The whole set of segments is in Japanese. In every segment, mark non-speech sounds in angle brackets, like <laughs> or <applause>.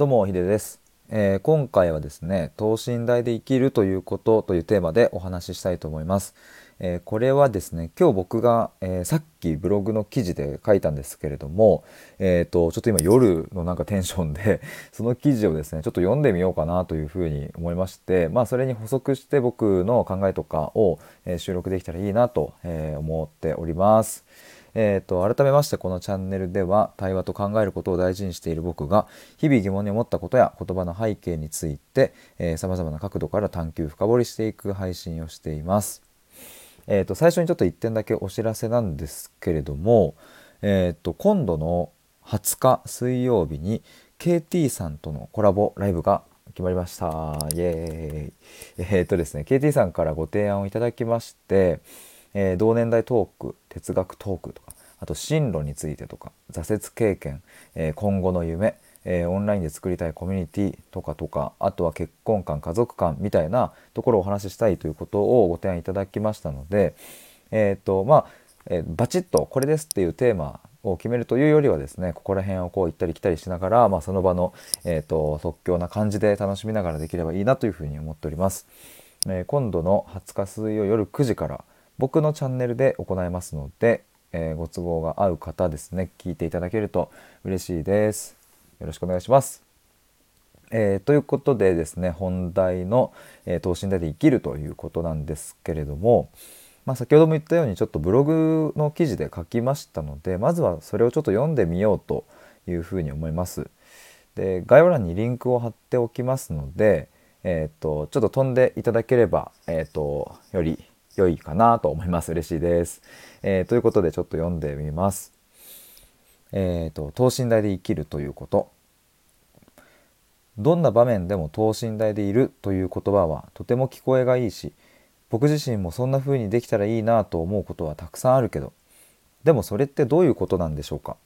どうもヒデです、えー今回はですね等身大で生きるということというテーマでお話ししたいと思います、えーこれはですね今日僕が、えーさっきブログの記事で書いたんですけれどもえっ、とちょっと今夜のなんかテンションで <laughs> その記事をですねちょっと読んでみようかなというふうに思いましてまあそれに補足して僕の考えとかを、え収録できたらいいなと、え思っております。えー、と改めましてこのチャンネルでは対話と考えることを大事にしている僕が日々疑問に思ったことや言葉の背景についてさまざまな角度から探求深掘りしていく配信をしています。えー、と最初にちょっと1点だけお知らせなんですけれども、えー、と今度の20日水曜日に KT さんとのコラボライブが決まりましたイエーイえっ、とですね KT さんからご提案をいただきましてえー同年代トーク哲学トークとかあと進路についてとか挫折経験、えー今後の夢、えーオンラインで作りたいコミュニティとかとかあとは結婚観家族観みたいなところをお話ししたいということをご提案いただきましたのでえっ、とまあ、えーバチッとこれですっていうテーマを決めるというよりはですねここら辺をこう行ったり来たりしながら、まあ、その場の、えー、と即興な感じで楽しみながらできればいいなというふうに思っております。え今度の20日水曜夜9時から僕のチャンネルで行いますので、えーご都合が合う方ですね聞いていただけると嬉しいです。よろしくお願いします、えーということでですね本題の、えー等身大で生きるということなんですけれども、まあ、先ほども言ったようにちょっとブログの記事で書きましたのでまずはそれをちょっと読んでみようというふうに思います。で概要欄にリンクを貼っておきますので、えー、とちょっと飛んでいただければ、えー、とより良いかなと思います。嬉しいです、えーということでちょっと読んでみます。えー、と等身大で生きるということ。どんな場面でも等身大でいるという言葉はとても聞こえがいいし僕自身もそんな風にできたらいいなと思うことはたくさんあるけどでもそれってどういうことなんでしょうか？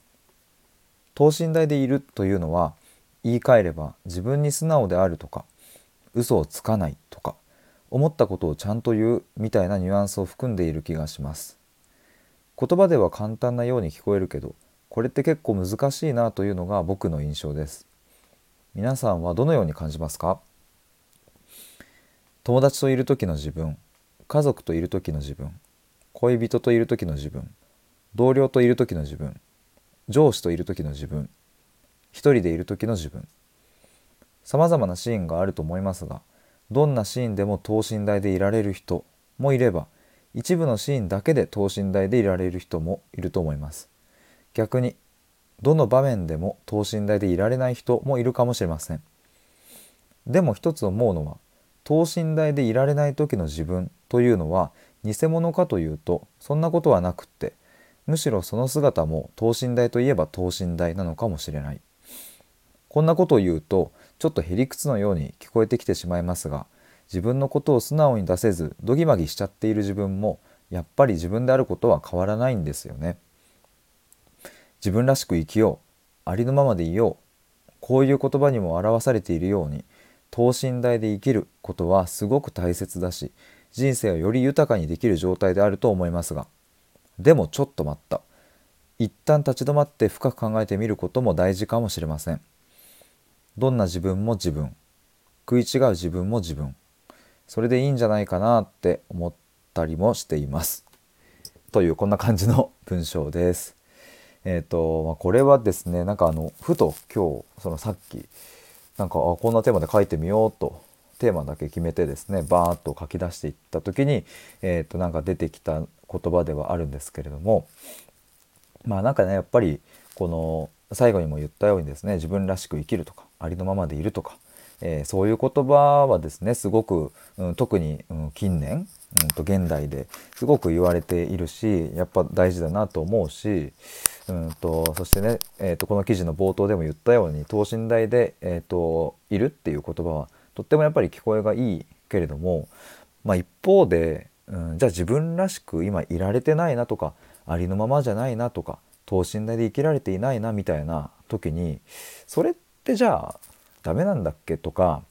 等身大でいるというのは言い換えれば自分に素直であるとか嘘をつかないとか思ったことをちゃんと言うみたいなニュアンスを含んでいる気がします。言葉では簡単なように聞こえるけどこれって結構難しいなというのが僕の印象です。皆さんはどのように感じますか？友達といる時の自分家族といる時の自分恋人といる時の自分同僚といる時の自分上司といる時の自分一人でいる時の自分さまざまなシーンがあると思いますがどんなシーンでも等身大でいられる人もいれば一部のシーンだけで等身大でいられる人もいると思います。逆にどの場面でも等身大でいられない人もいるかもしれません。でも一つ思うのは等身大でいられない時の自分というのは偽物かというとそんなことはなくってむしろその姿も等身大といえば等身大なのかもしれない。こんなことを言うとちょっとへりくつのように聞こえてきてしまいますが自分のことを素直に出せずドギマギしちゃっている自分もやっぱり自分であることは変わらないんですよね。自分らしく生きようありのままでいようこういう言葉にも表されているように等身大で生きることはすごく大切だし人生をより豊かにできる状態であると思いますがでもちょっと待った。一旦立ち止まって深く考えてみることも大事かもしれません。どんな自分も自分。食い違う自分も自分。それでいいんじゃないかなって思ったりもしています。というこんな感じの文章です。<laughs> えっ、と、まあ、これはですねなんかあのふと今日そのさっきなんかあこんなテーマで書いてみようとテーマだけ決めてですねバーッと書き出していった時に、えー、となんか出てきた言葉ではあるんですけれどもまあなんかねやっぱりこの最後にも言ったようにですね自分らしく生きるとかありのままでいるとか、えーそういう言葉はですねすごく、うん特に、うん近年、うん、と現代ですごく言われているしやっぱ大事だなと思うし、うん、とそしてね、えー、とこの記事の冒頭でも言ったように等身大で、えー、といるっていう言葉はとってもやっぱり聞こえがいいけれども、まあ、一方で、うん、じゃあ自分らしく今いられてないなとかありのままじゃないなとか等身大で生きられていないなみたいな時にそれってじゃあダメなんだっけ？とか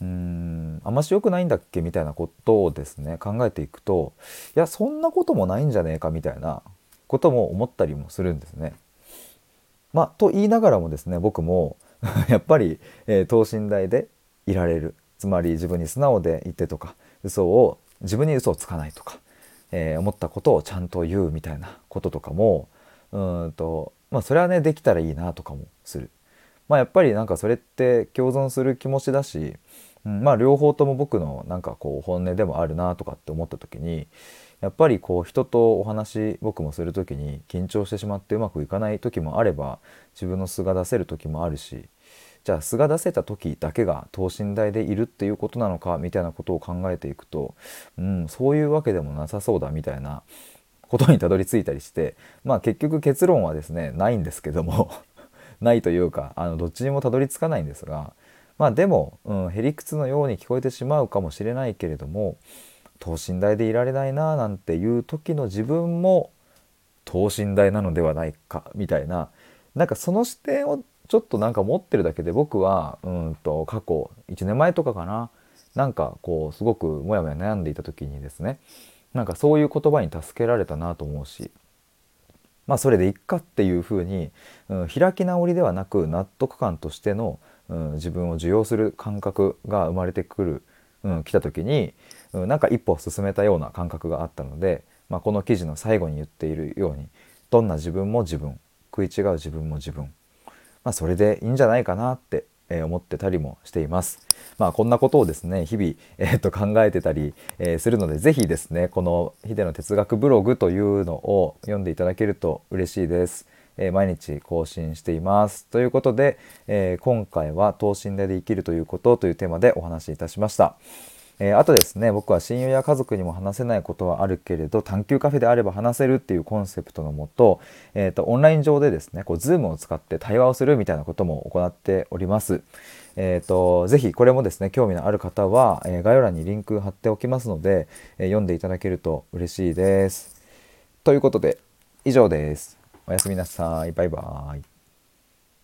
うーんあんまし良くないんだっけ？みたいなことをですね考えていくといやそんなこともないんじゃねえか？みたいなことも思ったりもするんですね。まあ、と言いながらもですね僕も <laughs> やっぱり、えー、等身大でいられるつまり自分に素直でいてとか嘘を自分に嘘をつかないとか、えー、思ったことをちゃんと言うみたいなこととかもうんとまあそれはねできたらいいなとかもする。まあやっぱりなんかそれって共存する気持ちだし、うん、まあ両方とも僕のなんかこう本音でもあるなとかって思った時にやっぱりこう人とお話僕もする時に緊張してしまってうまくいかない時もあれば自分の素が出せる時もあるしじゃあ素が出せた時だけが等身大でいるっていうことなのかみたいなことを考えていくと、うん、そういうわけでもなさそうだみたいなことにたどり着いたりしてまあ結局結論はですねないんですけども。ないというかあのどっちにもたどり着かないんですがまあでも、うん、へりくつのように聞こえてしまうかもしれないけれども等身大でいられないななんていう時の自分も等身大なのではないかみたいななんかその視点をちょっとなんか持ってるだけで僕はうんと過去1年前とかかななんかこうすごくモヤモヤ悩んでいた時にですねなんかそういう言葉に助けられたなと思うしまあそれでいっかっていうふうに、うん、開き直りではなく納得感としての、うん、自分を受容する感覚が生まれてくる、うん、来た時に、うん、なんか一歩進めたような感覚があったので、まあ、この記事の最後に言っているようにどんな自分も自分食い違う自分も自分、まあ、それでいいんじゃないかなってえ思ってたりもしています。まあこんなことをですね日々、えー、と考えてたり、えー、するので是非ですねこのヒデの哲学ブログというのを読んでいただけると嬉しいです。えー、毎日更新しています。ということで、え今回は等身大で生きるということというテーマでお話しいたしました。えー、あとですね僕は親友や家族にも話せないことはあるけれど探求カフェであれば話せるっていうコンセプトのもと,、えーと、オンライン上でですねこう Zoom を使って対話をするみたいなことも行っております。えーと、ぜひこれもですね興味のある方は、えー、概要欄にリンク貼っておきますので、えー、読んでいただけると嬉しいです。ということで以上です。おやすみなさい。バイバーイ。